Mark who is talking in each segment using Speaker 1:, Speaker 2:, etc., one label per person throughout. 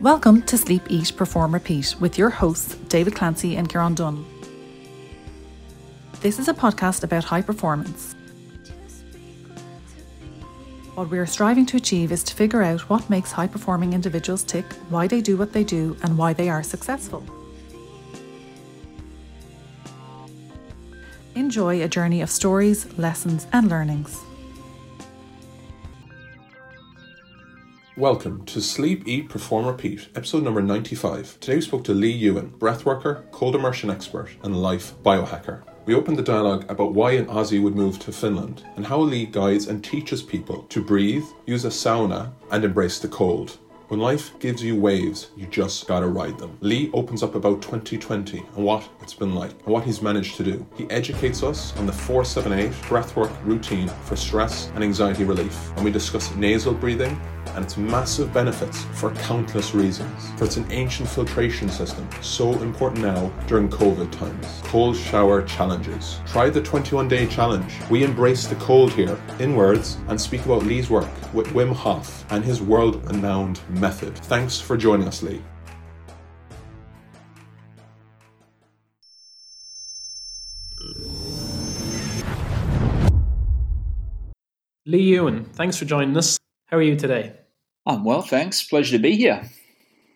Speaker 1: Welcome to Sleep, Eat, Perform, Repeat with your hosts, David Clancy and Kieran Dunn. This is a podcast about high performance. What we are striving to achieve is to figure out what makes high performing individuals tick, why they do what they do, and why they are successful. Enjoy a journey of stories, lessons, and learnings.
Speaker 2: Welcome to Sleep, Eat, Perform, Repeat, episode number 95. Today we spoke to Lee Ewan, breathworker, cold immersion expert, and life biohacker. We opened the dialogue about why an Aussie would move to Finland and how Lee guides and teaches people to breathe, use a sauna, and embrace the cold. When life gives you waves, you just gotta ride them. Lee opens up about 2020 and what it's been like and what he's managed to do. He educates us on the 478 breathwork routine for stress and anxiety relief, and we discuss nasal breathing and its massive benefits for countless reasons. For it's an ancient filtration system, so important now during COVID times. Cold shower challenges. Try the 21 day challenge. We embrace the cold here in words and speak about Lee's work with Wim Hof and his world renowned method. Thanks for joining us, Lee.
Speaker 3: Lee Ewan, thanks for joining us. How are you today?
Speaker 4: I'm well, thanks. Pleasure to be here.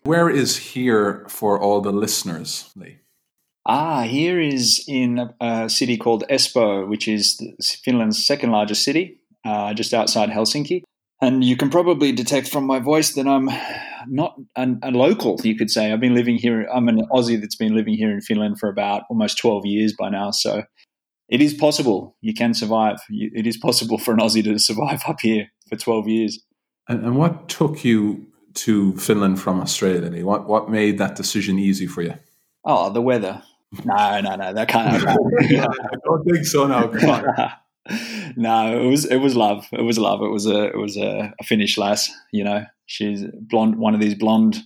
Speaker 2: Where is here for all the listeners, Lee?
Speaker 4: Ah, here is in a city called Espoo, which is Finland's second largest city, uh, just outside Helsinki. And you can probably detect from my voice that I'm not an, a local, you could say. I've been living here, I'm an Aussie that's been living here in Finland for about almost 12 years by now. So it is possible. You can survive. It is possible for an Aussie to survive up here for 12 years.
Speaker 2: And, and what took you to Finland from Australia? What what made that decision easy for you?
Speaker 4: Oh, the weather. No, no, no, that can't happen.
Speaker 2: I don't think so. On.
Speaker 4: no, it was it was love. It was love. It was a it was a, a Finnish lass. You know, she's blonde, one of these blonde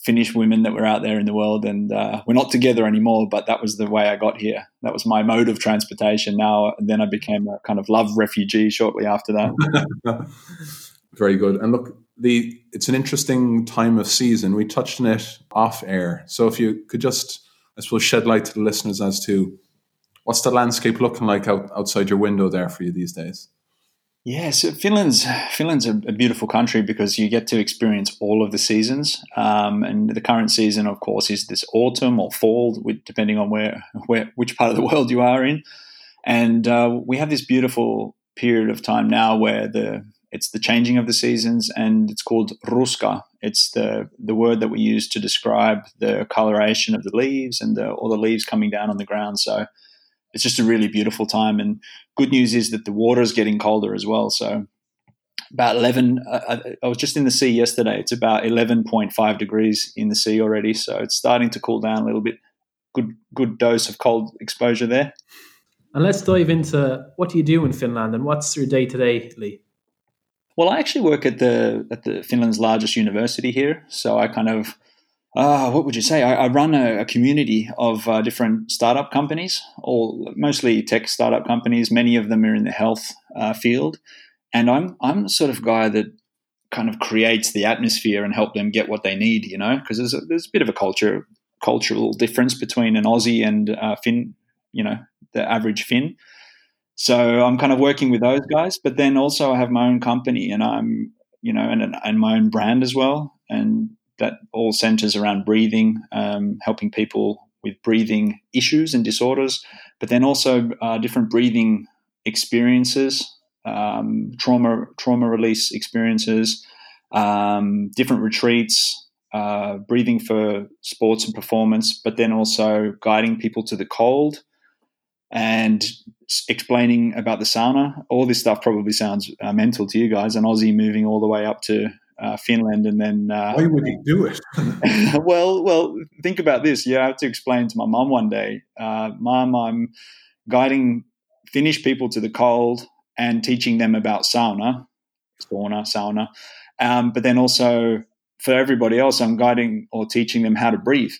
Speaker 4: Finnish women that were out there in the world, and uh, we're not together anymore. But that was the way I got here. That was my mode of transportation. Now, then I became a kind of love refugee shortly after that.
Speaker 2: Very good. And look, the it's an interesting time of season. We touched on it off air. So if you could just, I suppose, shed light to the listeners as to what's the landscape looking like out, outside your window there for you these days.
Speaker 4: Yeah, so Finland's Finland's a, a, beautiful country because you get to experience all of the seasons. Um, and the current season, of course, is this autumn or fall, depending on where where which part of the world you are in. And uh, we have this beautiful period of time now where the it's the changing of the seasons, and it's called ruska. It's the the word that we use to describe the coloration of the leaves and the, all the leaves coming down on the ground. So it's just a really beautiful time. And good news is that the water is getting colder as well. So about 11 uh, I, was just in the sea yesterday. It's about 11.5 degrees in the sea already. So it's starting to cool down a little bit. Good good dose of cold exposure there.
Speaker 3: And let's dive into what do you do in finland and what's your day to day lee?
Speaker 4: Well, I actually work at the at the Finland's largest university here, so I kind of uh, what would you say? I, I run a, a, community of uh, different startup companies, all mostly tech startup companies. Many of them are in the health uh, field, and I'm I'm the sort of guy that kind of creates the atmosphere and help them get what they need. You know, because there's a, there's a bit of a culture cultural difference between an Aussie and uh, Finn. You know, the average Finn. So I'm kind of working with those guys, but then also I have my own company and I'm, you know, and, and my own brand as well. And that all centers around breathing, um, helping people with breathing issues and disorders, but then also uh, different breathing experiences, um, trauma trauma release experiences, um, different retreats, uh, breathing for sports and performance, but then also guiding people to the cold and explaining about the sauna. All this stuff probably sounds uh, mental to you guys. An Aussie moving all the way up to uh, Finland, and then
Speaker 2: uh, why would he do it?
Speaker 4: well, well, think about this. You have to explain to my mum one day, uh, Mum, I'm guiding Finnish people to the cold and teaching them about sauna, sauna, sauna, um, but then also for everybody else, I'm guiding or teaching them how to breathe.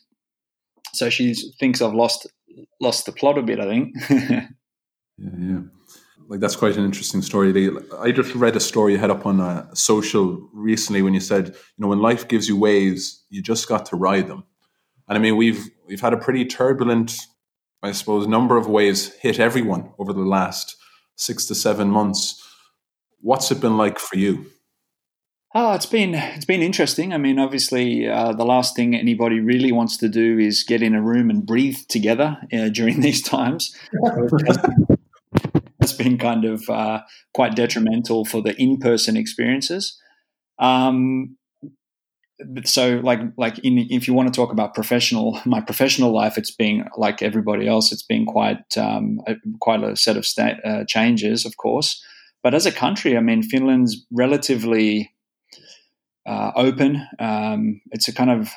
Speaker 4: So she thinks I've lost lost the plot a bit. I think.
Speaker 2: yeah, yeah. Like that's quite an interesting story. I just read a story you had up on uh, social recently when you said, you know, when life gives you waves, you just got to ride them. And I mean, we've we've had a pretty turbulent, I suppose, number of waves hit everyone over the last six to seven months. What's it been like for you?
Speaker 4: Oh, it's been it's been interesting. I mean, obviously, uh, the last thing anybody really wants to do is get in a room and breathe together uh, during these times. It's been kind of uh, quite detrimental for the in-person experiences. Um, so, like, like in, if you want to talk about professional, my professional life, it's been like everybody else. It's been quite um, a, quite a set of uh, changes, of course. But as a country, I mean, Finland's relatively uh, open. Um, it's a kind of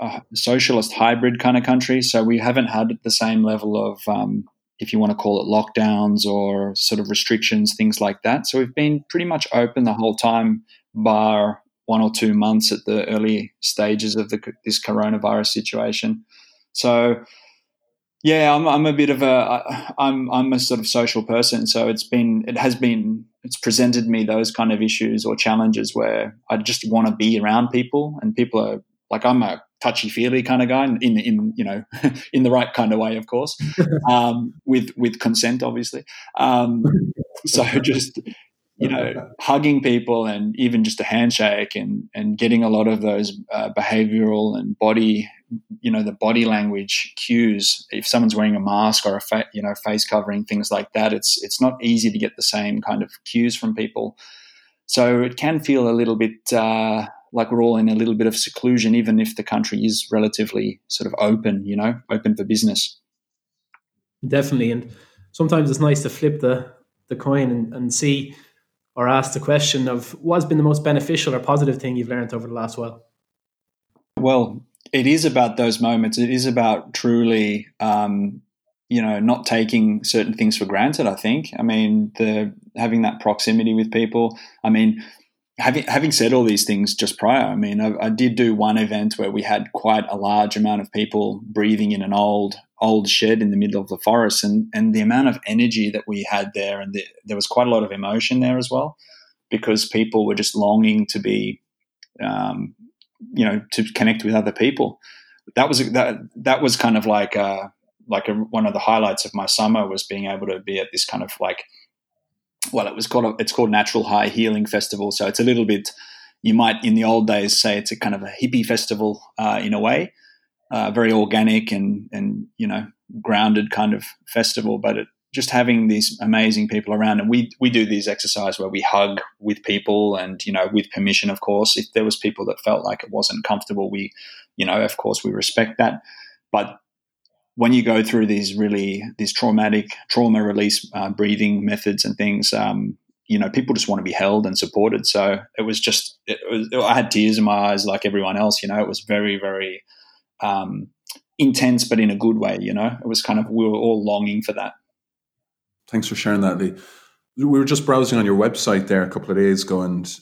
Speaker 4: a socialist hybrid kind of country, so we haven't had the same level of, um, if you want to call it lockdowns or sort of restrictions, things like that. So we've been pretty much open the whole time, bar one or two months at the early stages of the, this coronavirus situation. So yeah, I'm, I'm a bit of a I'm I'm a sort of social person, so it's been it has been it's presented me those kind of issues or challenges where I just want to be around people, and people are like I'm a touchy feely kind of guy in in you know in the right kind of way, of course, um, with with consent, obviously. Um, so just you know, hugging people and even just a handshake and, and getting a lot of those uh, behavioral and body, you know, the body language cues. If someone's wearing a mask or a fa- you know face covering, things like that, it's it's not easy to get the same kind of cues from people. So it can feel a little bit uh, like we're all in a little bit of seclusion, even if the country is relatively sort of open, you know, open for business.
Speaker 3: Definitely, and sometimes it's nice to flip the the coin and, and see or ask the question of what's been the most beneficial or positive thing you've learned over the last while?
Speaker 4: Well, it is about those moments. It is about truly, um, you know, not taking certain things for granted. I think. I mean, the having that proximity with people. I mean, having having said all these things just prior, I mean, I, I, did do one event where we had quite a large amount of people breathing in an old old shed in the middle of the forest, and and the amount of energy that we had there, and the, there was quite a lot of emotion there as well, because people were just longing to be, um, you know, to connect with other people. That was that that was kind of like a, like a, one of the highlights of my summer was being able to be at this kind of like well, it was called a, it's called Natural High Healing Festival. So it's a little bit you might in the old days say it's a kind of a hippie festival uh, in a way, uh, very organic and and you know grounded kind of festival. But it, just having these amazing people around, and we we do these exercise where we hug with people, and you know with permission, of course. If there was people that felt like it wasn't comfortable, we you know of course we respect that. But when you go through these really these traumatic trauma release uh, breathing methods and things um, you know people just want to be held and supported. So it was just it was, i had tears in my eyes like everyone else you know it was very very um, intense but in a good way you know? It was kind of we were all longing for that.
Speaker 2: Thanks for sharing that lee. We were just browsing on your website there a couple of days ago and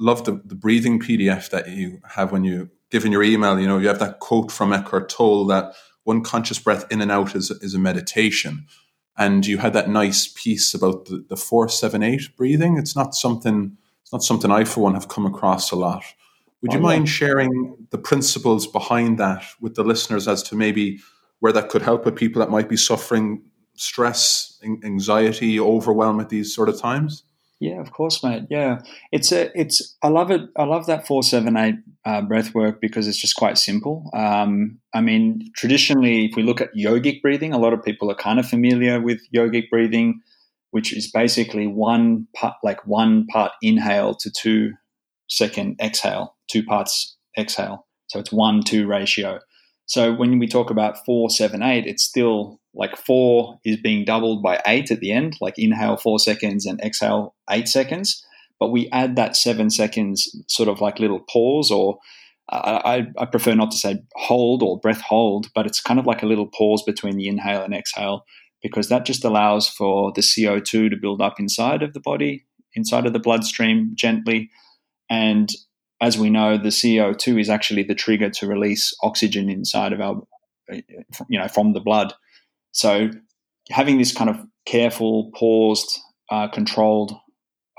Speaker 2: love the, the breathing pdf that you have when you give in your email you know you have that quote from eckhart tolle that one conscious breath in and out is, is a meditation. And you had that nice piece about the, the four, seven, eight breathing. It's not something it's not something I for one have come across a lot. Would you oh, mind sharing the principles behind that with the listeners as to maybe where that could help with people that might be suffering stress, anxiety, overwhelm at these sort of times?
Speaker 4: Yeah, of course, mate. Yeah, it's a, it's. I love it. I love that four seven eight uh, breath work because it's just quite simple. Um, I mean, traditionally, if we look at yogic breathing, a lot of people are kind of familiar with yogic breathing, which is basically one part, like one part inhale to two second exhale, two parts exhale. So it's one two ratio. So when we talk about four seven eight, it's still like four is being doubled by eight at the end, like inhale four seconds and exhale eight seconds. But we add that seven seconds sort of like little pause, or I, I prefer not to say hold or breath hold, but it's kind of like a little pause between the inhale and exhale because that just allows for the CO2 to build up inside of the body, inside of the bloodstream gently. And as we know, the CO2 is actually the trigger to release oxygen inside of our, you know, from the blood. So having this kind of careful, paused uh, controlled,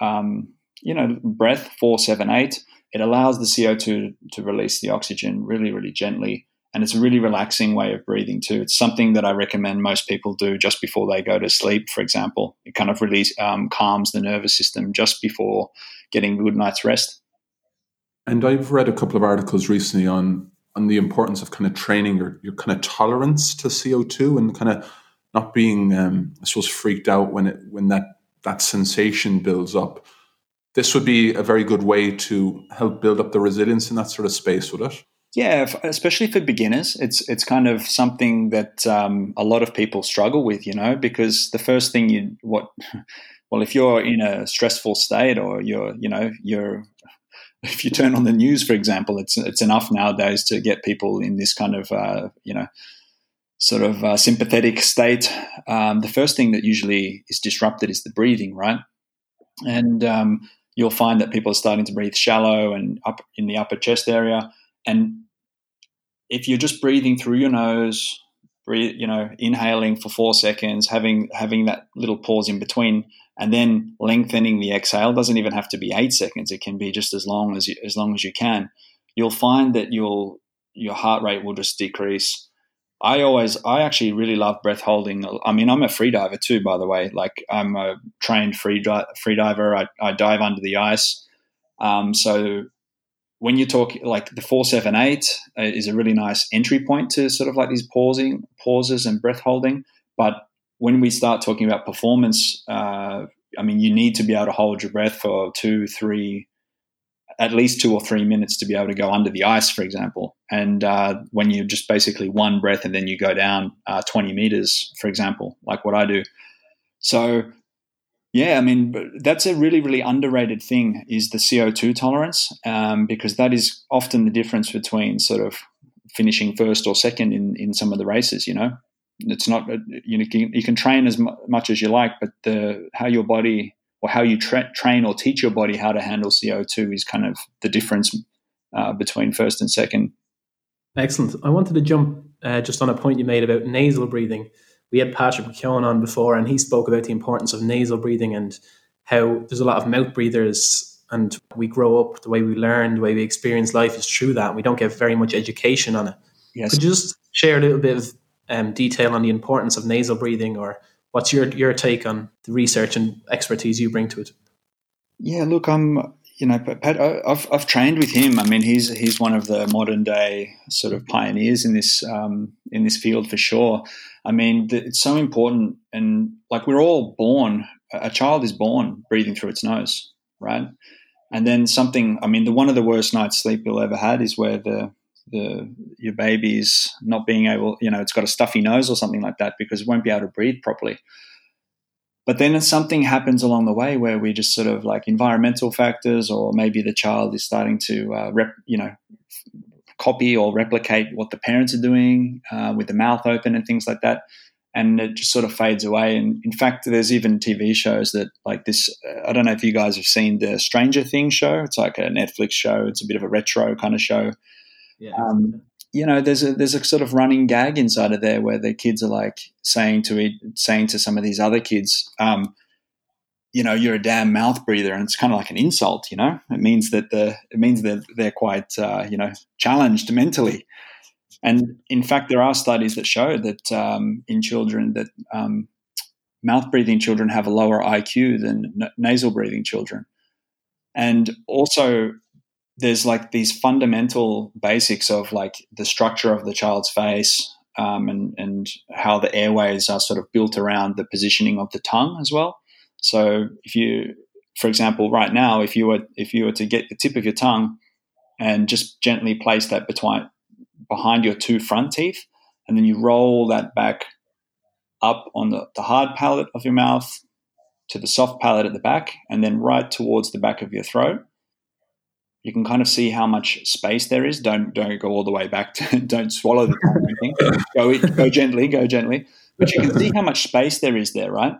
Speaker 4: um, you know, breath four seven eight. It allows the CO two to release the oxygen really, really gently, and it's a really relaxing way of breathing too. It's something that I recommend most people do just before they go to sleep. For example, it kind of really um, calms the nervous system just before getting a good night's rest.
Speaker 2: And I've read a couple of articles recently on on the importance of kind of training your, your kind of tolerance to CO2 and kind of not being, um, I suppose, freaked out when it when that that sensation builds up. This would be a very good way to help build up the resilience in that sort of space, would it?
Speaker 4: Yeah, especially for beginners, it's it's kind of something that um, a lot of people struggle with, you know, because the first thing you what, well, if you're in a stressful state or you're, you know, you're if you turn on the news, for example, it's it's enough nowadays to get people in this kind of uh, you know sort of uh, sympathetic state. Um, the first thing that usually is disrupted is the breathing, right? And um, you'll find that people are starting to breathe shallow and up in the upper chest area. And if you're just breathing through your nose, you know, inhaling for four seconds, having having that little pause in between, and then lengthening the exhale. Doesn't even have to be eight seconds. It can be just as long as you, as long as you can. You'll find that you'll your heart rate will just decrease. I always i actually really love breath holding. I mean i'm a free diver too by the way. Like i'm a trained free, free diver. I, I dive under the ice. Um, so when you talk like the 478 uh, is a really nice entry point to sort of like these pausing pauses and breath holding but when we start talking about performance, uh, I mean, you need to be able to hold your breath for two, three, at least two or three minutes to be able to go under the ice, for example. And uh, when you just basically one breath and then you go down uh, 20 meters, for example, like what I do. So, yeah, I mean, that's a really, really underrated thing is the CO2 tolerance, um, because that is often the difference between sort of finishing first or second in, in some of the races, you know? it's not you know you can train as much as you like, but the how your body or how you tra- train or teach your body how to handle CO two is kind of the difference uh, between first and second.
Speaker 3: Excellent. I wanted to jump uh, just on a point you made about nasal breathing. We had Patrick McKeown on before, and he spoke about the importance of nasal breathing and how there's a lot of mouth breathers and we grow up the way we learn the way we experience life is through that we don't get very much education on it yes. could you just share a little bit of um, detail on the importance of nasal breathing, or what's your your take on the research and expertise you bring to it?
Speaker 4: Yeah, look, I'm you know, Pat, I've I've trained with him. I mean, he's he's one of the modern day sort of pioneers in this um, in this field for sure. I mean, it's so important, and like we're all born. A child is born breathing through its nose, right? And then something. I mean, the one of the worst night's sleep you'll ever had is where the the your baby's not being able, you know, it's got a stuffy nose or something like that because it won't be able to breathe properly. But then something happens along the way where we just sort of like environmental factors, or maybe the child is starting to, uh, rep, you know, copy or replicate what the parents are doing uh, with the mouth open and things like that. And it just sort of fades away. And in fact, there's even TV shows that like this. I don't know if you guys have seen the Stranger Things show. It's like a Netflix show. It's a bit of a retro kind of show yeah. Um, you know, there's a there's a sort of running gag inside of there where the kids are like saying to it, saying to some of these other kids, um, you know, you're a damn mouth breather, and it's kind of like an insult. You know, it means that the it means that they're quite uh, you know challenged mentally. And in fact, there are studies that show that um, in children that um, mouth breathing children have a lower IQ than n- nasal breathing children. And also, there's like these fundamental basics of like the structure of the child's face um, and, and how the airways are sort of built around the positioning of the tongue as well. So if you, for example, right now, if you were if you were to get the tip of your tongue and just gently place that between behind your two front teeth, and then you roll that back up on the, the hard palate of your mouth to the soft palate at the back, and then right towards the back of your throat you can kind of see how much space there is. Don't don't go all the way back. To, don't swallow the tongue. Go go gently. Go gently. But you can see how much space there is there, right?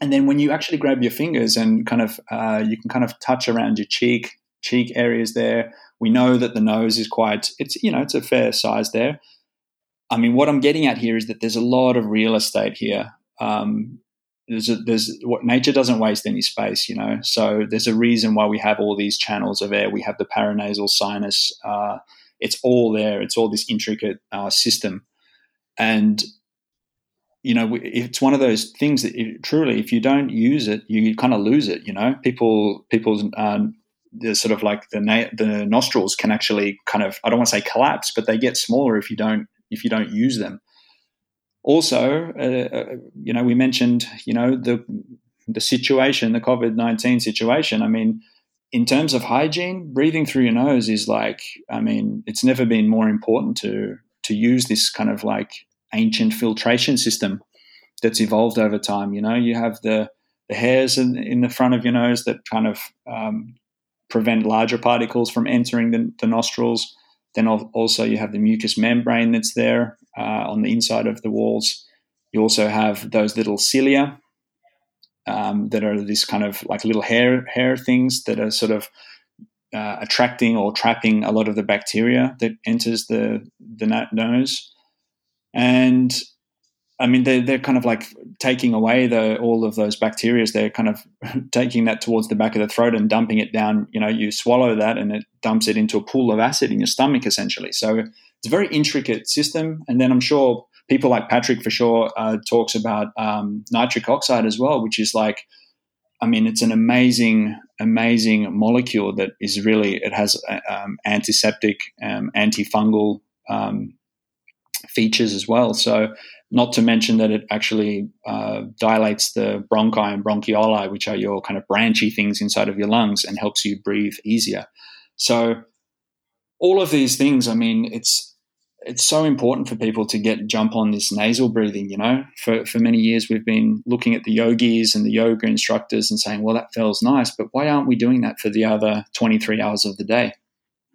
Speaker 4: And then when you actually grab your fingers and kind of uh, you can kind of touch around your cheek cheek areas there. We know that the nose is quite it's you know it's a fair size there. I mean, what I'm getting at here is that there's a lot of real estate here. Um, there's a, there's what nature doesn't waste any space, you know. So there's a reason why we have all these channels of air. We have the paranasal sinus. Uh, it's all there. It's all this intricate uh, system, and you know, it's one of those things that it, truly, if you don't use it, you kind of lose it. You know, people people's um, sort of like the na- the nostrils can actually kind of I don't want to say collapse, but they get smaller if you don't if you don't use them also, uh, uh, you know, we mentioned, you know, the the situation, the COVID nineteen situation. I mean, in terms of hygiene, breathing through your nose is like, I mean, it's never been more important to to use this kind of like ancient filtration system that's evolved over time. You know, you have the the hairs in, in the front of your nose that kind of um, prevent larger particles from entering the, the nostrils. Then also you have the mucous membrane that's there uh, on the inside of the walls. You also have those little cilia um, that are this kind of like little hair hair things that are sort of uh, attracting or trapping a lot of the bacteria that enters the the nose. And I mean, they're, they're kind of like taking away the, all of those bacteria. They're kind of taking that towards the back of the throat and dumping it down. You know, you swallow that and it dumps it into a pool of acid in your stomach, essentially. So it's a very intricate system. And then I'm sure people like Patrick, for sure, uh, talks about um, nitric oxide as well, which is like, I mean, it's an amazing, amazing molecule that is really, it has uh, um, antiseptic, um, antifungal um, features as well. So not to mention that it actually uh, dilates the bronchi and bronchioli, which are your kind of branchy things inside of your lungs, and helps you breathe easier. So, all of these things, I mean, it's it's so important for people to get jump on this nasal breathing. You know, for for many years we've been looking at the yogis and the yoga instructors and saying, "Well, that feels nice, but why aren't we doing that for the other twenty three hours of the day?"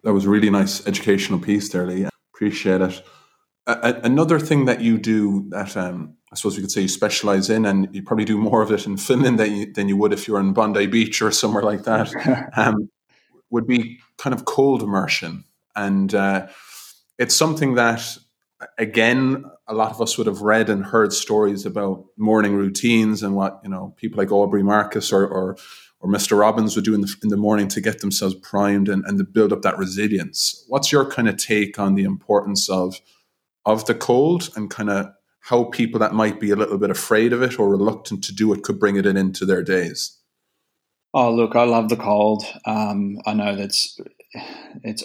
Speaker 2: That was a really nice educational piece Lee. Appreciate it another thing that you do that um, I suppose we could say you specialize in, and you probably do more of it in Finland than you, than you would if you were in Bondi Beach or somewhere like that, um, would be kind of cold immersion. And uh, it's something that, again, a lot of us would have read and heard stories about morning routines and what you know people like Aubrey Marcus or, or or Mr. Robbins would do in the, in the morning to get themselves primed and, and to build up that resilience. What's your kind of take on the importance of of the cold and kind of how people that might be a little bit afraid of it or reluctant to do it could bring it in into their days?
Speaker 4: Oh, look, I love the cold. Um, I know that's it's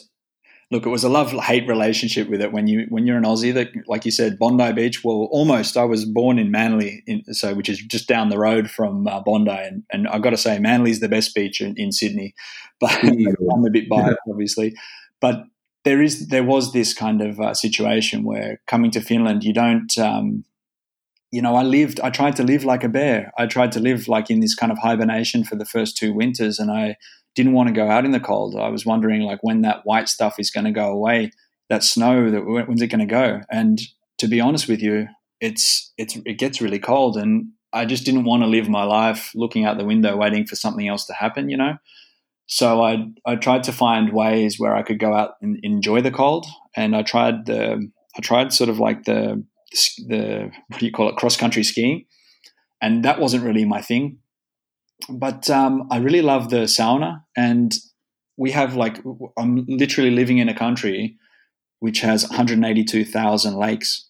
Speaker 4: look. It was a love hate relationship with it when you when you're an Aussie. That, like you said, Bondi Beach. Well, almost. I was born in Manly, in, so which is just down the road from uh, Bondi, and, and I've got to say, Manly's the best beach in, in Sydney. But I'm a bit biased, obviously. But there is there was this kind of uh, situation where coming to Finland, you don't. Um, you know, I lived. I tried to live like a bear. I tried to live like in this kind of hibernation for the first two winters, and I didn't want to go out in the cold. I was wondering like when that white stuff is going to go away, that snow. That when's it going to go? And to be honest with you, it's it's it gets really cold, and I just didn't want to live my life looking out the window waiting for something else to happen. You know, so I I tried to find ways where I could go out and enjoy the cold, and I tried the I tried sort of like the the what do you call it cross country skiing, and that wasn't really my thing. But um, I really love the sauna, and we have like I'm literally living in a country which has 182,000 lakes,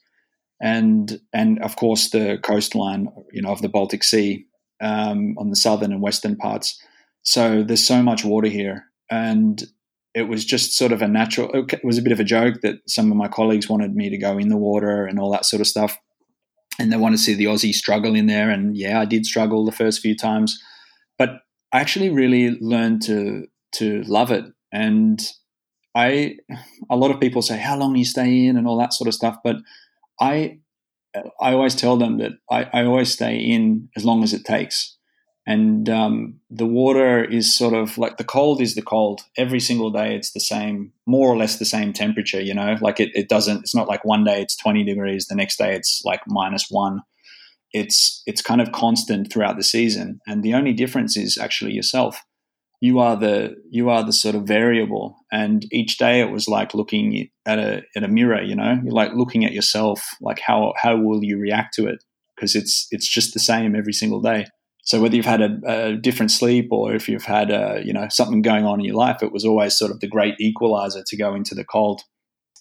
Speaker 4: and and of course the coastline, you know, of the Baltic Sea um, on the southern and western parts so there's so much water here. And it was just sort of a natural, it was a bit of a joke that some of my colleagues wanted me to go in the water and all that sort of stuff. And they want to see the Aussie struggle in there. And yeah, I did struggle the first few times, but I actually really learned to, to love it. And I, a lot of people say, how long you stay in and all that sort of stuff. But I, I always tell them that I, I always stay in as long as it takes and um, the water is sort of like the cold is the cold. Every single day it's the same more or less the same temperature you know? Like it, it doesn't it's not like one day it's 20 degrees the next day it's like minus one. It's it's kind of constant throughout the season. And the only difference is actually yourself. You are the you are the sort of variable. And each day it was like looking at a at a mirror you know? You're like looking at yourself like how how will you react to it? Because it's it's just the same every single day. So whether you've had a, a, different sleep or if you've had a, you know something going on in your life, it was always sort of the great equalizer to go into the cold.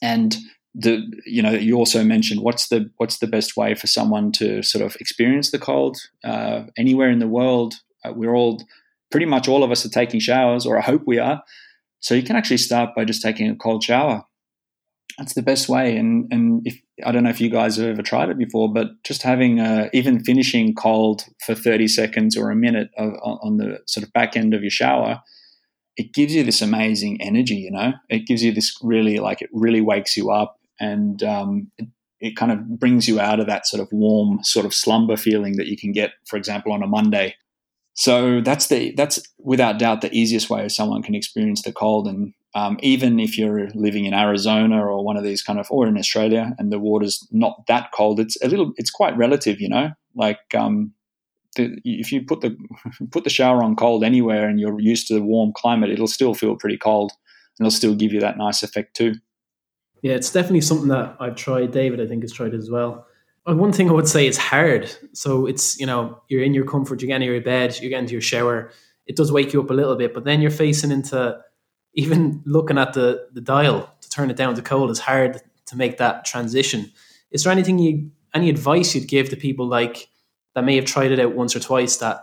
Speaker 4: And the you know you also mentioned what's the what's the best way for someone to sort of experience the cold uh, anywhere in the world. Uh, we're all pretty much all of us are taking showers, or I hope we are. So you can actually start by just taking a cold shower. That's the best way. And and if I don't know if you guys have ever tried it before, but just having uh, even finishing cold for thirty seconds or a minute of, on the sort of back end of your shower, it gives you this amazing energy. You know, it gives you this really like it really wakes you up, and um, it, it kind of brings you out of that sort of warm sort of slumber feeling that you can get, for example, on a Monday so that's the that's without doubt the easiest way someone can experience the cold. And um, even if you're living in Arizona or one of these kind of, or in Australia, and the water's not that cold, it's a little, it's quite relative, you know. Like um, the, if you put the put the shower on cold anywhere and you're used to the warm climate, it'll still feel pretty cold, and it'll still give you that nice effect too.
Speaker 3: Yeah, it's definitely something that I've tried. David, I think, has tried as well one thing I would say is hard. So it's, you know, you're in your comfort, you get into your bed, you get into your shower. It does wake you up a little bit, but then you're facing into even looking at the, the dial to turn it down to cold is hard to make that transition. Is there anything you, any advice you'd give to people like that may have tried it out once or twice that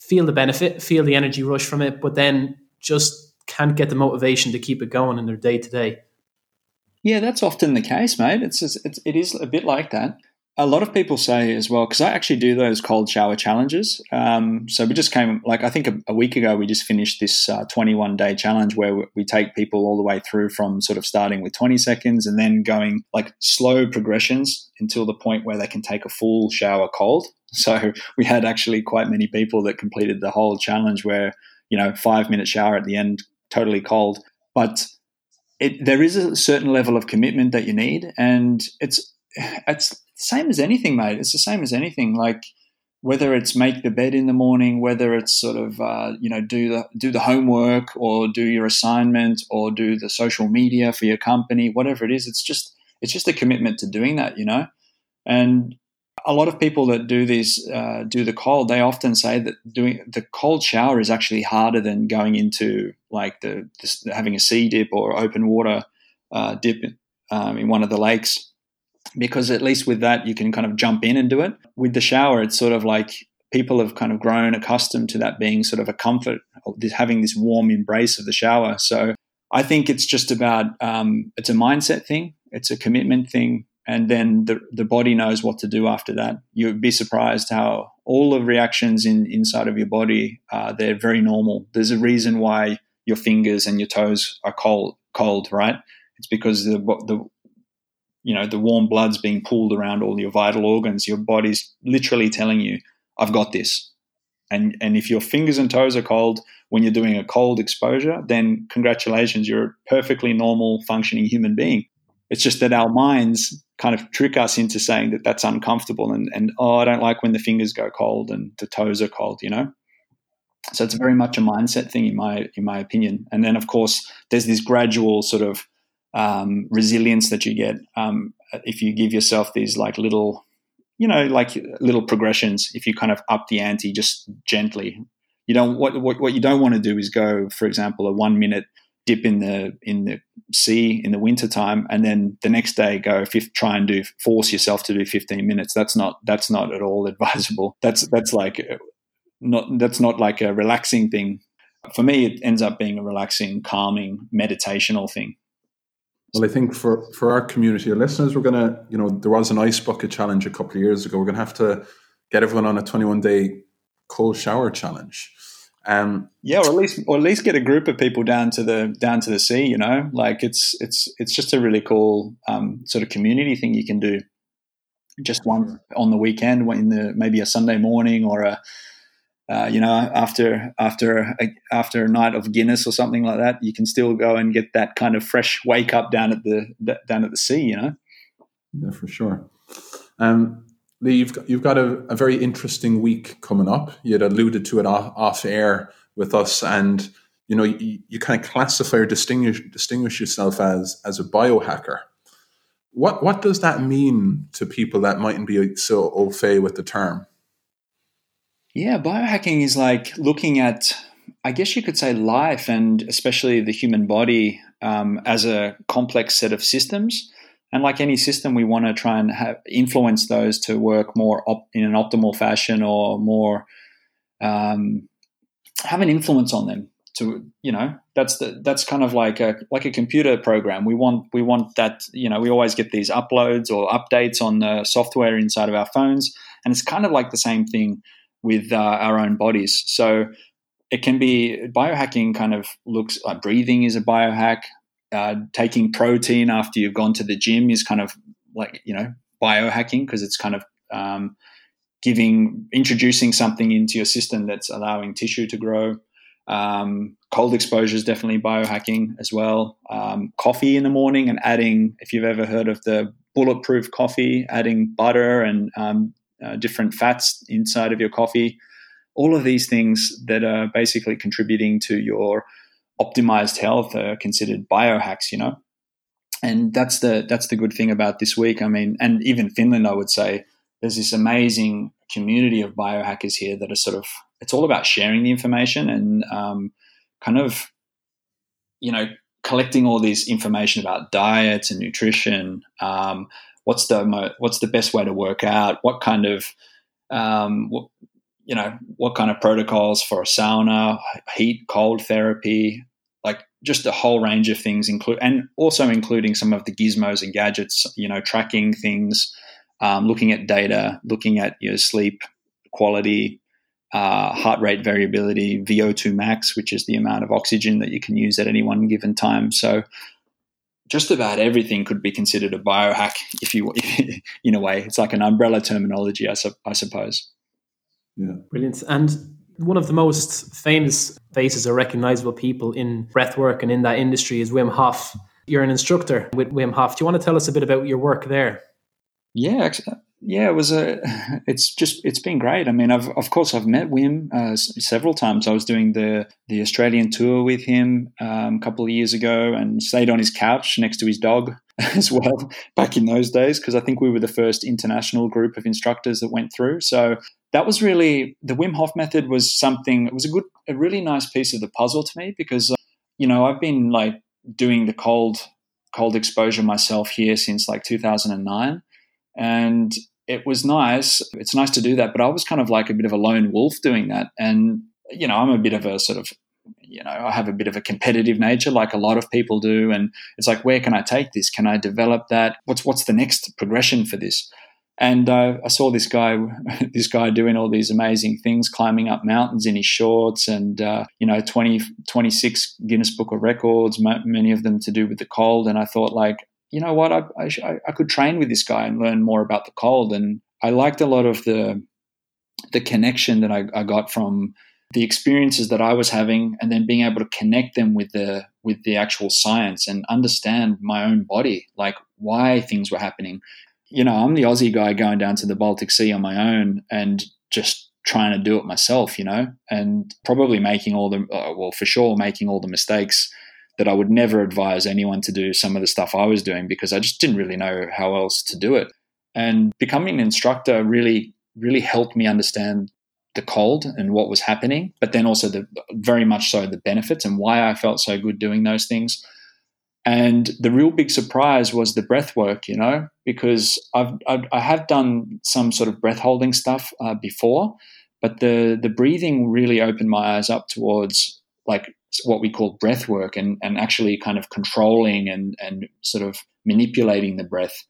Speaker 3: feel the benefit, feel the energy rush from it, but then just can't get the motivation to keep it going in their day to day?
Speaker 4: Yeah, that's often the case, mate. It's, it's it is a bit like that a lot of people say as well because I actually do those cold shower challenges. Um, so we just came like I think a, a week ago we just finished this uh, 21 day challenge where we, we take people all the way through from sort of starting with 20 seconds and then going like slow progressions until the point where they can take a full shower cold. So we had actually quite many people that completed the whole challenge where you know five minute shower at the end, totally cold, but. It, there is a certain level of commitment that you need, and it's it's same as anything, mate. It's the same as anything. Like whether it's make the bed in the morning, whether it's sort of uh, you know do the do the homework or do your assignment or do the social media for your company, whatever it is. It's just it's just a commitment to doing that, you know. And a lot of people that do these uh, do the cold, they often say that doing the cold shower is actually harder than going into like the, the having a sea dip or open water uh, dip um, in one of the lakes because at least with that you can kind of jump in and do it. With the shower, it's sort of like people have kind of grown accustomed to that being sort of a comfort, having this warm embrace of the shower. So I think it's just about um, it's a mindset thing, it's a commitment thing, and then the the body knows what to do after that. You'd be surprised how all the reactions in inside of your body uh, they're very normal. There's a reason why your fingers and your toes are cold, cold, right? It's because the the you know the warm blood's being pulled around all your vital organs. Your body's literally telling you i've got this. And and if your fingers and toes are cold when you're doing a cold exposure then congratulations you're a perfectly normal functioning human being. It's just that our minds kind of trick us into saying that that's uncomfortable and, and oh i don't like when the fingers go cold and the toes are cold you know? So it's very much a mindset thing in my in my opinion. And then of course there's this gradual sort of um, resilience that you get um, if you give yourself these like little, you know, like little progressions. If you kind of up the ante just gently, you don't. What what, what you don't want to do is go, for example, a one minute dip in the in the sea in the winter time and then the next day go try and do force yourself to do 15 minutes that's not that's not at all advisable that's that's like not that's not like a relaxing thing for me it ends up being a relaxing calming meditational thing
Speaker 2: well, I think for, for our community of listeners, we're going to, you know, there was an ice bucket challenge a couple of years ago. We're going to have to get everyone on a 21 day cold shower challenge. Um,
Speaker 4: yeah, or at least, or at least get a group of people down to the down to the sea. You know, like it's it's it's just a really cool um, sort of community thing you can do. Just one on the weekend, in the maybe a Sunday morning or a uh, you know, after after a, after a night of Guinness or something like that, you can still go and get that kind of fresh wake up down at the down at the sea. You know.
Speaker 2: Yeah, for sure. Um, Lee, you've got, you've got a, a, very interesting week coming up. You had alluded to it off, off air with us, and you know you, you kind of classify or distinguish distinguish yourself as as a biohacker. What what does that mean to people that mightn't be so au fait with the term?
Speaker 4: Yeah, biohacking is like looking at, I guess you could say, life and especially the human body um, as a complex set of systems. And like any system, we want to try and have, influence those to work more op- in an optimal fashion or more um, have an influence on them. To you know, that's the that's kind of like a like a computer program. We want we want that you know we always get these uploads or updates on the software inside of our phones, and it's kind of like the same thing with uh, our own bodies. So it can be biohacking. Kind of looks like breathing is a biohack. Uh, taking protein after you've gone to the gym is kind of like you know biohacking because it's kind of um, giving introducing something into your system that's allowing tissue to grow. Um, cold exposure is definitely biohacking as well. Um, coffee in the morning and adding, if you've ever heard of the bulletproof coffee, adding butter and um, uh, different fats inside of your coffee. All of these things that are basically contributing to your optimized health are considered biohacks, you know. And that's the that's the good thing about this week. I mean, and even Finland, I would say, there's this amazing community of biohackers here that are sort of it's all about sharing the information and um, kind of you know collecting all this information about diets and nutrition um, what's the mo- what's the best way to work out what kind of um, what, you know what kind of protocols for a sauna heat cold therapy like just a whole range of things include and also including some of the gizmos and gadgets you know tracking things um, looking at data, looking at your sleep quality, uh, heart rate variability, VO2 max, which is the amount of oxygen that you can use at any one given time. So, just about everything could be considered a biohack, if you, in a way, it's like an umbrella terminology, I, su- I suppose.
Speaker 3: Yeah, brilliant. And one of the most famous faces or recognizable people in breathwork and in that industry is Wim Hof. You're an instructor with Wim Hof. Do you want to tell us a bit about your work there?
Speaker 4: Yeah, yeah, it was a. It's just it's been great. I mean, I've of course I've met Wim uh, several times. I was doing the the Australian tour with him um, a couple of years ago, and stayed on his couch next to his dog as well back in those days because I think we were the first international group of instructors that went through. So that was really the Wim Hof method was something. It was a good, a really nice piece of the puzzle to me because uh, you know I've been like doing the cold cold exposure myself here since like 2009 and it was nice. It's nice to do that, but I was kind of like a bit of a lone wolf doing that. And, you know, I'm a bit of a sort of, you know, I have a bit of a competitive nature like a lot of people do. And it's like, where can I take this? Can I develop that? What's, what's the next progression for this? And uh, I saw this guy, this guy doing all these amazing things, climbing up mountains in his shorts, and uh, you know, 20, 26 Guinness Book of Records, many of them to do with the cold. And I thought, like, you know what, I, I, I could train with this guy and learn more about the cold. And I liked a lot of the the connection that I, I got from the experiences that I was having, and then being able to connect them with the with the actual science and understand my own body, like why things were happening. You know, I'm the Aussie guy going down to the Baltic Sea on my own and just trying to do it myself, you know, and probably making all the uh, well, for sure, making all the mistakes that I would never advise anyone to do some of the stuff I was doing because I just didn't really know how else to do it. And becoming an instructor really, really helped me understand the cold and what was happening, but then also the very much so the benefits and why I felt so good doing those things. And the real big surprise was the breath work, you know, because I've, I've I have done some sort of breath holding stuff uh, before, but the the breathing really opened my eyes up towards like what we call breath work and, and actually kind of controlling and, and sort of manipulating the breath.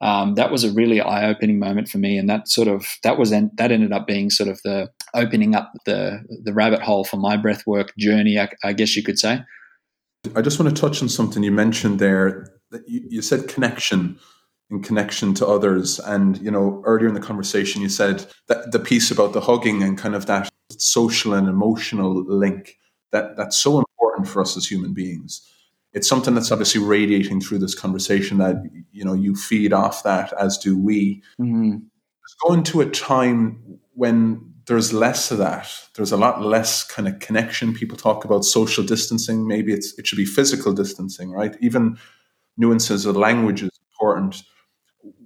Speaker 4: Um, that was a really eye-opening moment for me, and that sort of that was that ended up being sort of the opening up the the rabbit hole for my breath work journey, I, I guess you could say.
Speaker 2: I just want to touch on something you mentioned there. You, you said connection in connection to others, and you know earlier in the conversation you said that the piece about the hugging and kind of that social and emotional link that that's so important for us as human beings. It's something that's obviously radiating through this conversation that you know you feed off that as do we. Mm-hmm. Going to a time when there's less of that. There's a lot less kind of connection. People talk about social distancing. Maybe it's it should be physical distancing, right? Even nuances of language is important.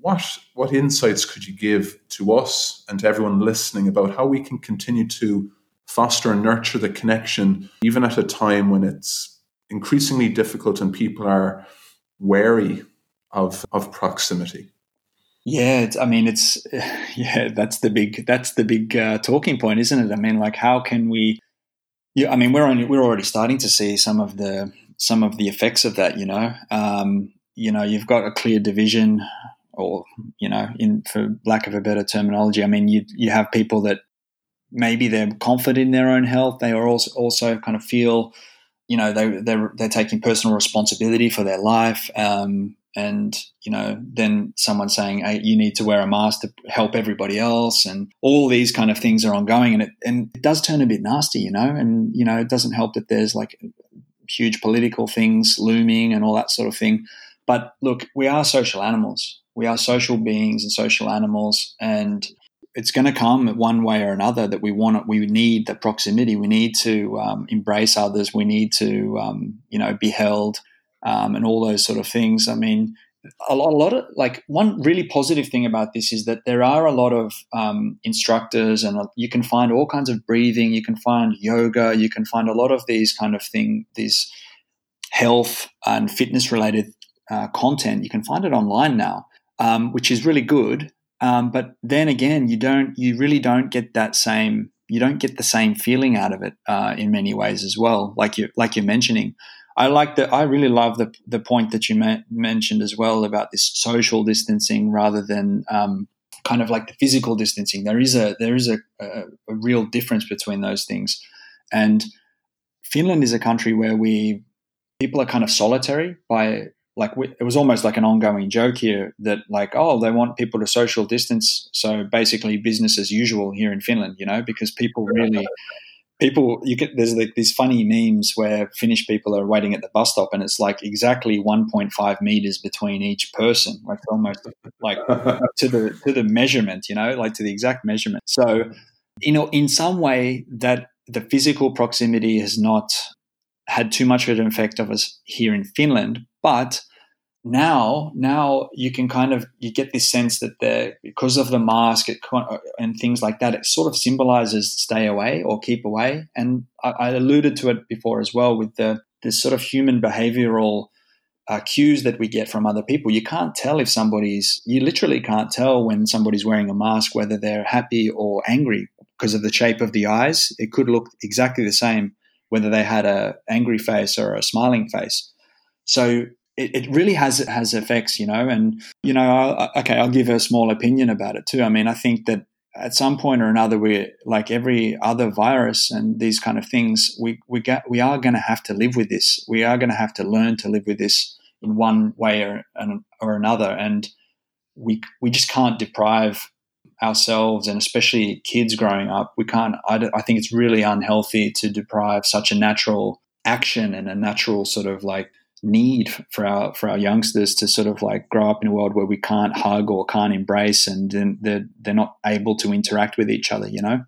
Speaker 2: What what insights could you give to us and to everyone listening about how we can continue to foster and nurture the connection, even at a time when it's increasingly difficult and people are wary of of proximity?
Speaker 4: Yeah, I mean, it's yeah, that's the big that's the big uh, talking point, isn't it? I mean, like, how can we? Yeah, I mean, we're only we're already starting to see some of the some of the effects of that. You know, um, you know, you've got a clear division, or you know, in for lack of a better terminology, I mean, you you have people that maybe they're confident in their own health. They are also also kind of feel, you know, they they're they're taking personal responsibility for their life. Um, and you know then someone saying hey, you need to wear a mask to help everybody else and all these kind of things are ongoing and it and it does turn a bit nasty you know and you know it doesn't help that there's like huge political things looming and all that sort of thing but look we are social animals we are social beings and social animals and it's going to come one way or another that we want it. We need the proximity. We need to um, embrace others. We need to, um, you know, be held um, and all those sort of things. I mean, a lot, a lot of like one really positive thing about this is that there are a lot of um, instructors, and you can find all kinds of breathing. You can find yoga. You can find a lot of these kind of thing, these health and fitness related uh, content. You can find it online now, um, which is really good. Um, but then again, you don't, you really don't get that same, you don't get the same feeling out of it uh, in many ways as well. Like you, like you're mentioning. I like that. I really love the the point that you ma- mentioned as well about this social distancing rather than um, kind of like the physical distancing. There is a there is a, a, a real difference between those things, and Finland is a country where we people are kind of solitary by like we, it was almost like an ongoing joke here that like oh they want people to social distance so basically business as usual here in Finland you know because people really people you get there's like these funny memes where Finnish people are waiting at the bus stop and it's like exactly 1.5 meters between each person. Like almost like to the to the measurement you know like to the exact measurement. So you know in some way that the physical proximity has not had too much of an effect of us here in Finland but now now you can kind of you get this sense that the because of the mask and things like that it sort of symbolizes stay away or keep away. And I, I alluded to it before as well with the this sort of human behavioral uh, cues that we get from other people. You can't tell if somebody's you literally can't tell when somebody's wearing a mask whether they're happy or angry because of the shape of the eyes. It could look exactly the same whether they had a angry face or a smiling face so it, it really has has effects, you know. And you know, I, okay, I'll give a small opinion about it too. I mean, I think that at some point or another, we like every other virus and these kind of things, we we get we are going to have to live with this. We are going to have to learn to live with this in one way or or another, and we we just can't deprive ourselves and especially kids growing up. We can't. I, I think it's really unhealthy to deprive such a natural action and a natural sort of like need for our for our youngsters to sort of like grow up in a world where we can't hug or can't embrace and they're they're not able to interact with each other you know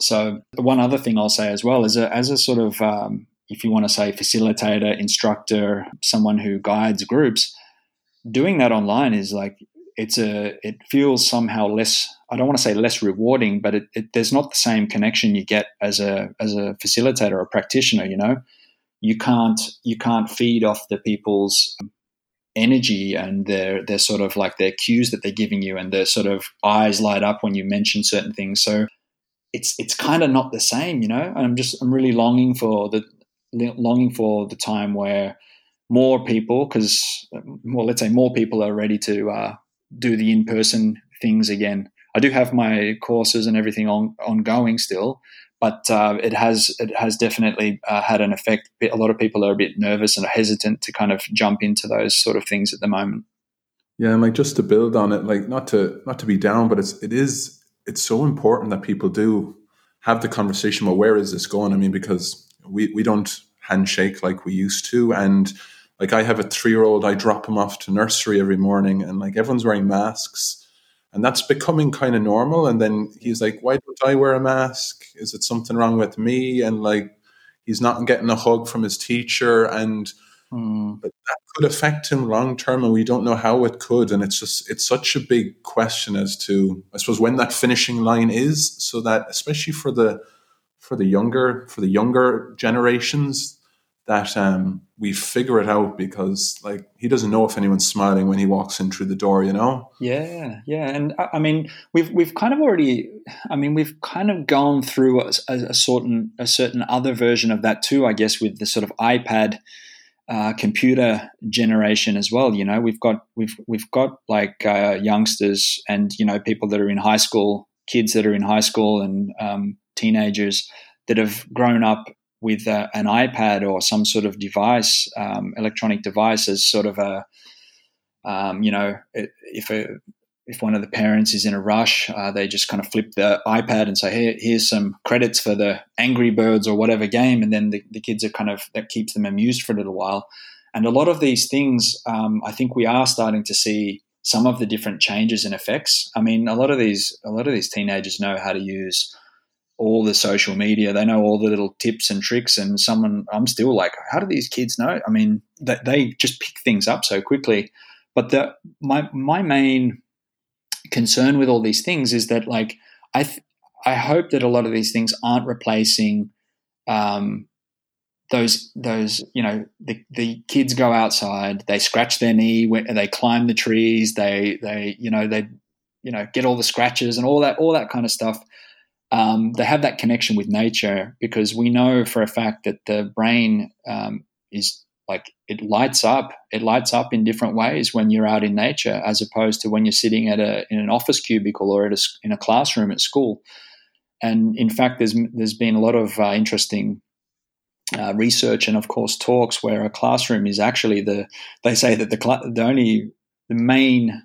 Speaker 4: so one other thing I'll say as well is a, as a sort of um, if you want to say facilitator instructor someone who guides groups doing that online is like it's a it feels somehow less I don't want to say less rewarding but it, it, there's not the same connection you get as a as a facilitator or practitioner you know? You can't you can't feed off the people's energy and their their sort of like their cues that they're giving you and their sort of eyes light up when you mention certain things. So it's it's kind of not the same you know? I'm just i'm really longing for the longing for the time where more people because well let's say more people are ready to uh, do the in-person things again i do have my courses and everything on ongoing still but uh, it has it has definitely uh, had an effect. A lot of people are a bit nervous and hesitant to kind of jump into those sort of things at the moment.
Speaker 2: Yeah, and like just to build on it, like not to not to be down, but it's it is it's so important that people do have the conversation about where is this going. I mean, because we we don't handshake like we used to, and like I have a three year old, I drop him off to nursery every morning, and like everyone's wearing masks and that's becoming kind of normal and then he's like why don't i wear a mask is it something wrong with me and like he's not getting a hug from his teacher and
Speaker 4: Mm.
Speaker 2: but that could affect him long term, and we don't know how it could. And it's just it's such a big question as to I suppose when that finishing line is, so that especially for the for the younger for the younger generations that um, we figure it out because like he doesn't know if anyone's smiling when he walks in through the door, you know.
Speaker 4: Yeah, yeah, and I mean we've we've kind of already, I mean we've kind of gone through a, a, certain a certain other version of that too, I guess, with the sort of iPad. Uh, computer generation as well. You know, we've got we've we've got like uh, youngsters and you know people that are in high school, kids that are in high school, and um, teenagers that have grown up with uh, an iPad or some sort of device, um, electronic device, as sort of a, um, you know, if a, if one of the parents is in a rush, uh, they just kind of flip the iPad and say, "Here, here's some credits for the Angry Birds or whatever game," and then the, the kids are kind of that keeps them amused for a little while. And a lot of these things, um, I think we are starting to see some of the different changes and effects. I mean, a lot of these, a lot of these teenagers know how to use all the social media. They know all the little tips and tricks. And someone, I'm still like, how do these kids know? I mean, they, they just pick things up so quickly. But the my my main concern with all these things is that like I th- I hope that a lot of these things aren't replacing um, those those you know the, the kids go outside they scratch their knee they climb the trees they they you know they you know get all the scratches and all that all that kind of stuff um, they have that connection with nature because we know for a fact that the brain um, is like it lights up it lights up in different ways when you're out in nature as opposed to when you're sitting at a in an office cubicle or a, in a classroom at school. And in fact there's there's been a lot of uh, interesting uh, research and of course talks where a classroom is actually the they say that the cl- the only the main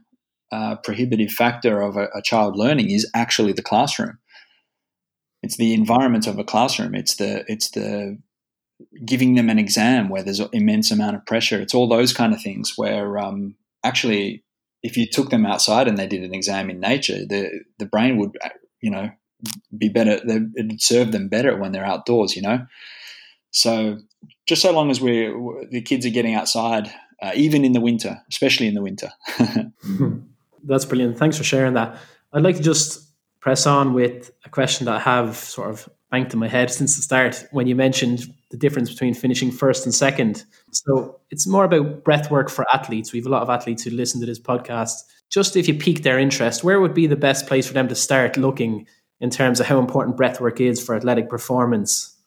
Speaker 4: uh, prohibitive factor of a, a child learning is actually the classroom it's the environment of a classroom. It's the it's the giving them an exam where there's an immense amount of pressure. It's all those kind of things where um, actually, if you took them outside and they did an exam in nature, the the brain would you know be better. It'd serve them better when they're outdoors. You know, so just so long as we the kids are getting outside, uh, even in the winter, especially in the winter.
Speaker 3: That's brilliant. Thanks for sharing that. I'd like to just press on with a question that I have sort of banked in my head since the start when you mentioned the difference between finishing first and second. So it's more about breath work for athletes. We have a lot of athletes who listen to this podcast. Just if you pique their interest, where would be the best place for them to start looking in terms of how important breath work is for athletic performance?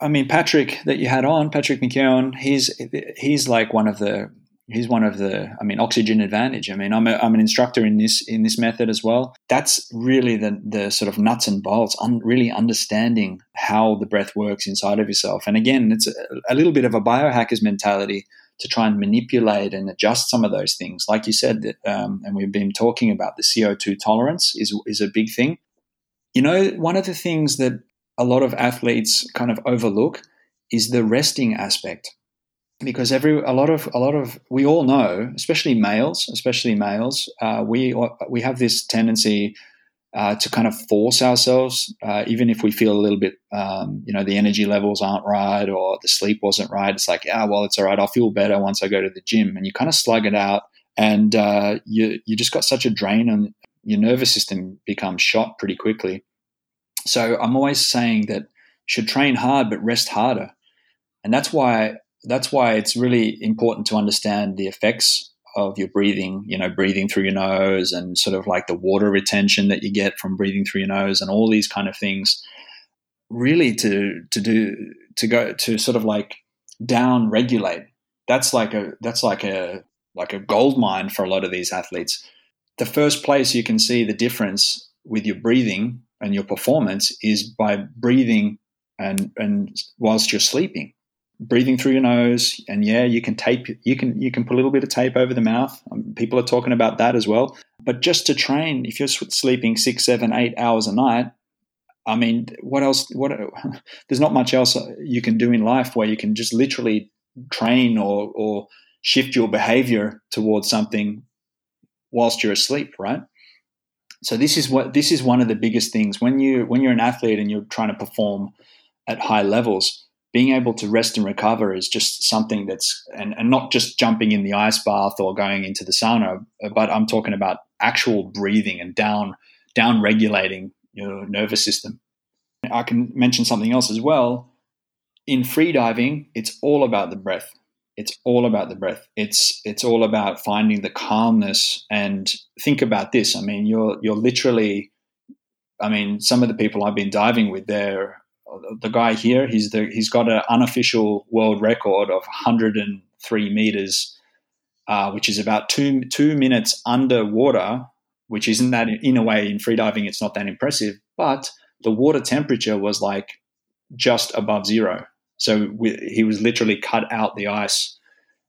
Speaker 4: I mean, Patrick that you had on, Patrick McKeown, he's he's like one of the he's one of the i mean oxygen advantage. I mean i'm, a, I'm an instructor in this in this method as well. That's really the the sort of nuts and bolts un, really understanding how the breath works inside of yourself. And again it's a, a little bit of a biohacker's mentality to try and manipulate and adjust some of those things. Like you said that, um, and we've been talking about the co2 tolerance is is a big thing. You know one of the things that a lot of athletes kind of overlook is the resting aspect because every a lot of a lot of we all know, especially males, especially males, uh, we we have this tendency uh, to kind of force ourselves, uh, even if we feel a little bit, um, you know, the energy levels aren't right or the sleep wasn't right. It's like, ah, well, it's all right. I'll feel better once I go to the gym, and you kind of slug it out, and uh, you you just got such a drain on your nervous system becomes shot pretty quickly. So I'm always saying that should train hard but rest harder, and that's why that's why it's really important to understand the effects of your breathing, you know, breathing through your nose and sort of like the water retention that you get from breathing through your nose and all these kind of things really to to do to go to sort of like down regulate. That's like a that's like a like a gold mine for a lot of these athletes. The first place you can see the difference with your breathing and your performance is by breathing and and whilst you're sleeping breathing through your nose and yeah you can tape you can you can put a little bit of tape over the mouth. Um, people are talking about that as well. But just to train if you're sleeping six seven eight hours a night i mean what else what there's not much else you can do in life where you can just literally train or or shift your behavior towards something whilst you're asleep right? So this is what this is one of the biggest things. When you when you're an athlete and you're trying to perform at high levels being able to rest and recover is just something that's and, and not just jumping in the ice bath or going into the sauna but i'm talking about actual breathing and down down regulating your nervous system. I can mention something else as well. In free diving it's all about the breath. It's all about the breath. It's it's all about finding the calmness. And think about this. I mean you're you're literally i mean some of the people i've been diving with they're the guy here, he's the he's got an unofficial world record of 103 meters, uh, which is about two two minutes underwater, which isn't that in a way in freediving it's not that impressive, but the water temperature was like just above zero. So we, he was literally cut out the ice,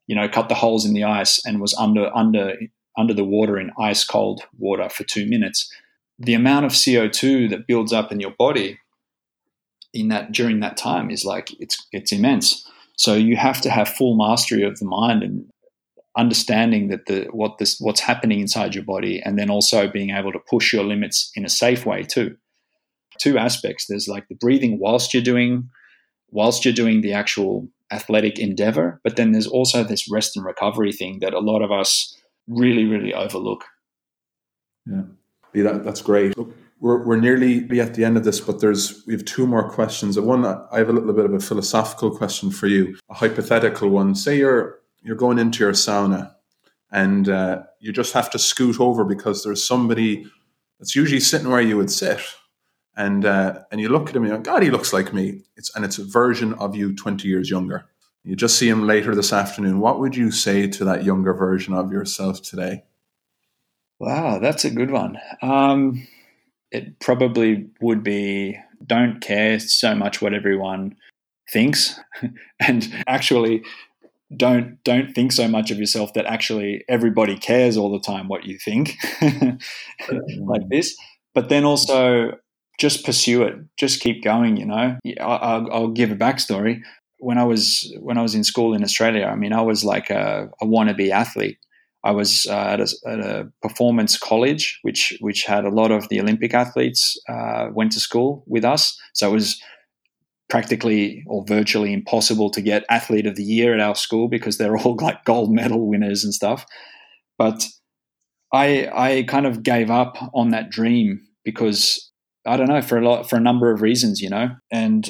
Speaker 4: you know, cut the holes in the ice and was under under under the water in ice cold water for two minutes. The amount of CO2 that builds up in your body in that during that time is like it's it's immense. So you have to have full mastery of the mind and understanding that the what this what's happening inside your body, and then also being able to push your limits in a safe way too. Two aspects. There's like the breathing whilst you're doing whilst you're doing the actual athletic endeavor, but then there's also this rest and recovery thing that a lot of us really really overlook.
Speaker 2: Yeah, yeah that, that's great. We're, we're nearly at the end of this, but there's we have two more questions. One, I have a little bit of a philosophical question for you, a hypothetical one. Say you're you're going into your sauna, and uh, you just have to scoot over because there's somebody that's usually sitting where you would sit, and uh, and you look at him and you go, God, he looks like me. It's and it's a version of you twenty years younger. You just see him later this afternoon. What would you say to that younger version of yourself today?
Speaker 4: Wow, that's a good one. Um, it probably would be don't care so much what everyone thinks. And actually don't don't think so much of yourself that actually everybody cares all the time what you think like this. But then also just pursue it. Just keep going you know? I'll, I'll, give a backstory. When i was when i was in school in australia i mean i was like a, a wannabe athlete I was uh, at, a, at, a, performance college, which which had a lot of the Olympic athletes uh, went to school with us. So it was practically or virtually impossible to get athlete of the year at our school because they're all like gold medal winners and stuff. But I I kind of gave up on that dream because I don't know for a lot for a number of reasons, you know, and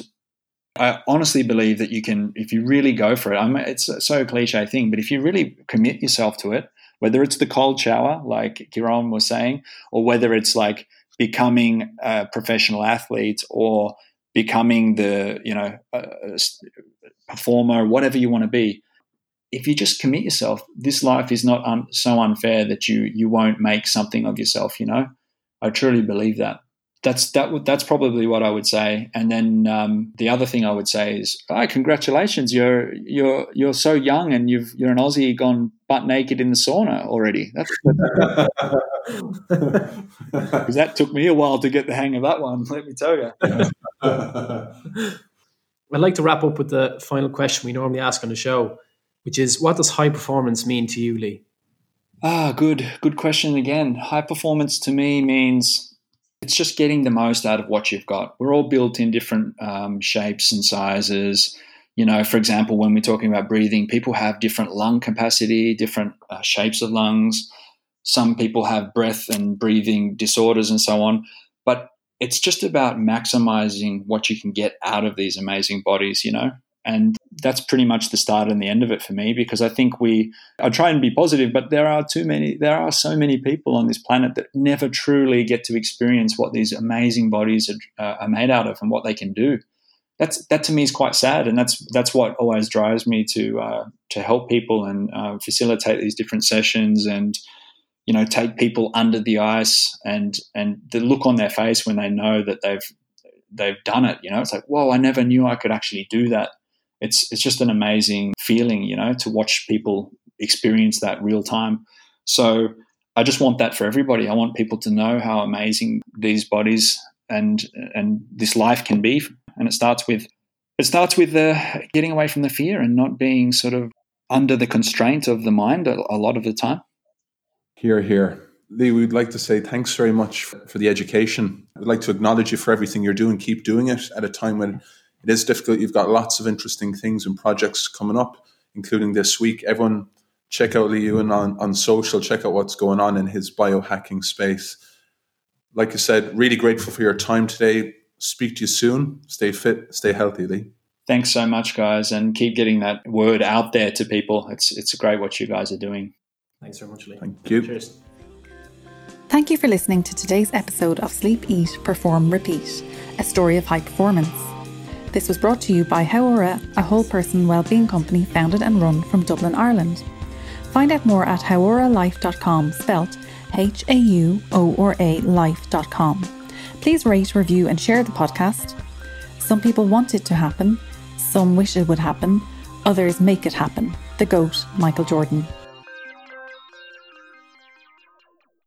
Speaker 4: I honestly believe that you can, if you really go for it. I mean, it's so cliche thing, but if you really commit yourself to it, whether it's the cold shower, like Kieran was saying, or whether it's like becoming a professional athlete or becoming the you know performer, whatever you want to be. If you just commit yourself, this life is not un- so unfair that you you won't make something of yourself. You know, I truly believe that that's that. That's probably what I would say. And then um, the other thing I would say is, oh, congratulations! You're you're you're so young, and you've you're an Aussie gone butt naked in the sauna already. That's because that took me a while to get the hang of that one. Let me tell you.
Speaker 3: I'd like to wrap up with the final question we normally ask on the show, which is, what does high performance mean to you, Lee?
Speaker 4: Ah, good, good question again. High performance to me means it's just getting the most out of what you've got. We're all built in different um, shapes and sizes. You know, for example, when we're talking about breathing, people have different lung capacity, different uh, shapes of lungs. Some people have breath and breathing disorders and so on. But it's just about maximizing what you can get out of these amazing bodies, you know? And that's pretty much the start and the end of it for me because I think we, I try and be positive, but there are too many, there are so many people on this planet that never truly get to experience what these amazing bodies are, uh, are made out of and what they can do. That's that to me is quite sad, and that's that's what always drives me to uh, to help people and uh, facilitate these different sessions and you know take people under the ice and and the look on their face when they know that they've they've done it. You know, it's like, whoa, I never knew I could actually do that it's it's just an amazing feeling, you know, to watch people experience that real time. So I just want that for everybody. I want people to know how amazing these bodies and and this life can be. And it starts with it starts with uh, getting away from the fear and not being sort of under the constraint of the mind a, a lot of the time.
Speaker 2: Here, here. Lee, we'd like to say thanks very much for the education. We'd like to acknowledge you for everything you're doing. Keep doing it at a time when It is difficult. You've got lots of interesting things and projects coming up, including this week. Everyone, check out Lee Ewan on, on social, check out what's going on in his biohacking space. Like I said, really grateful for your time today. Speak to you soon. Stay fit, stay healthy, Lee.
Speaker 4: Thanks so much, guys, and keep getting that word out there to people. It's it's great what you guys are doing.
Speaker 3: Thanks very much, Lee.
Speaker 2: Thank you.
Speaker 3: Cheers.
Speaker 1: Thank you for listening to today's episode of Sleep, Eat, Perform, Repeat, a story of high performance. This was brought to you by Hauora, a whole person wellbeing company founded and run from Dublin, Ireland. Find out more at hauoralife.com, spelt H A U O R A life.com. Please rate, review, and share the podcast. Some people want it to happen, some wish it would happen, others make it happen. The GOAT, Michael Jordan.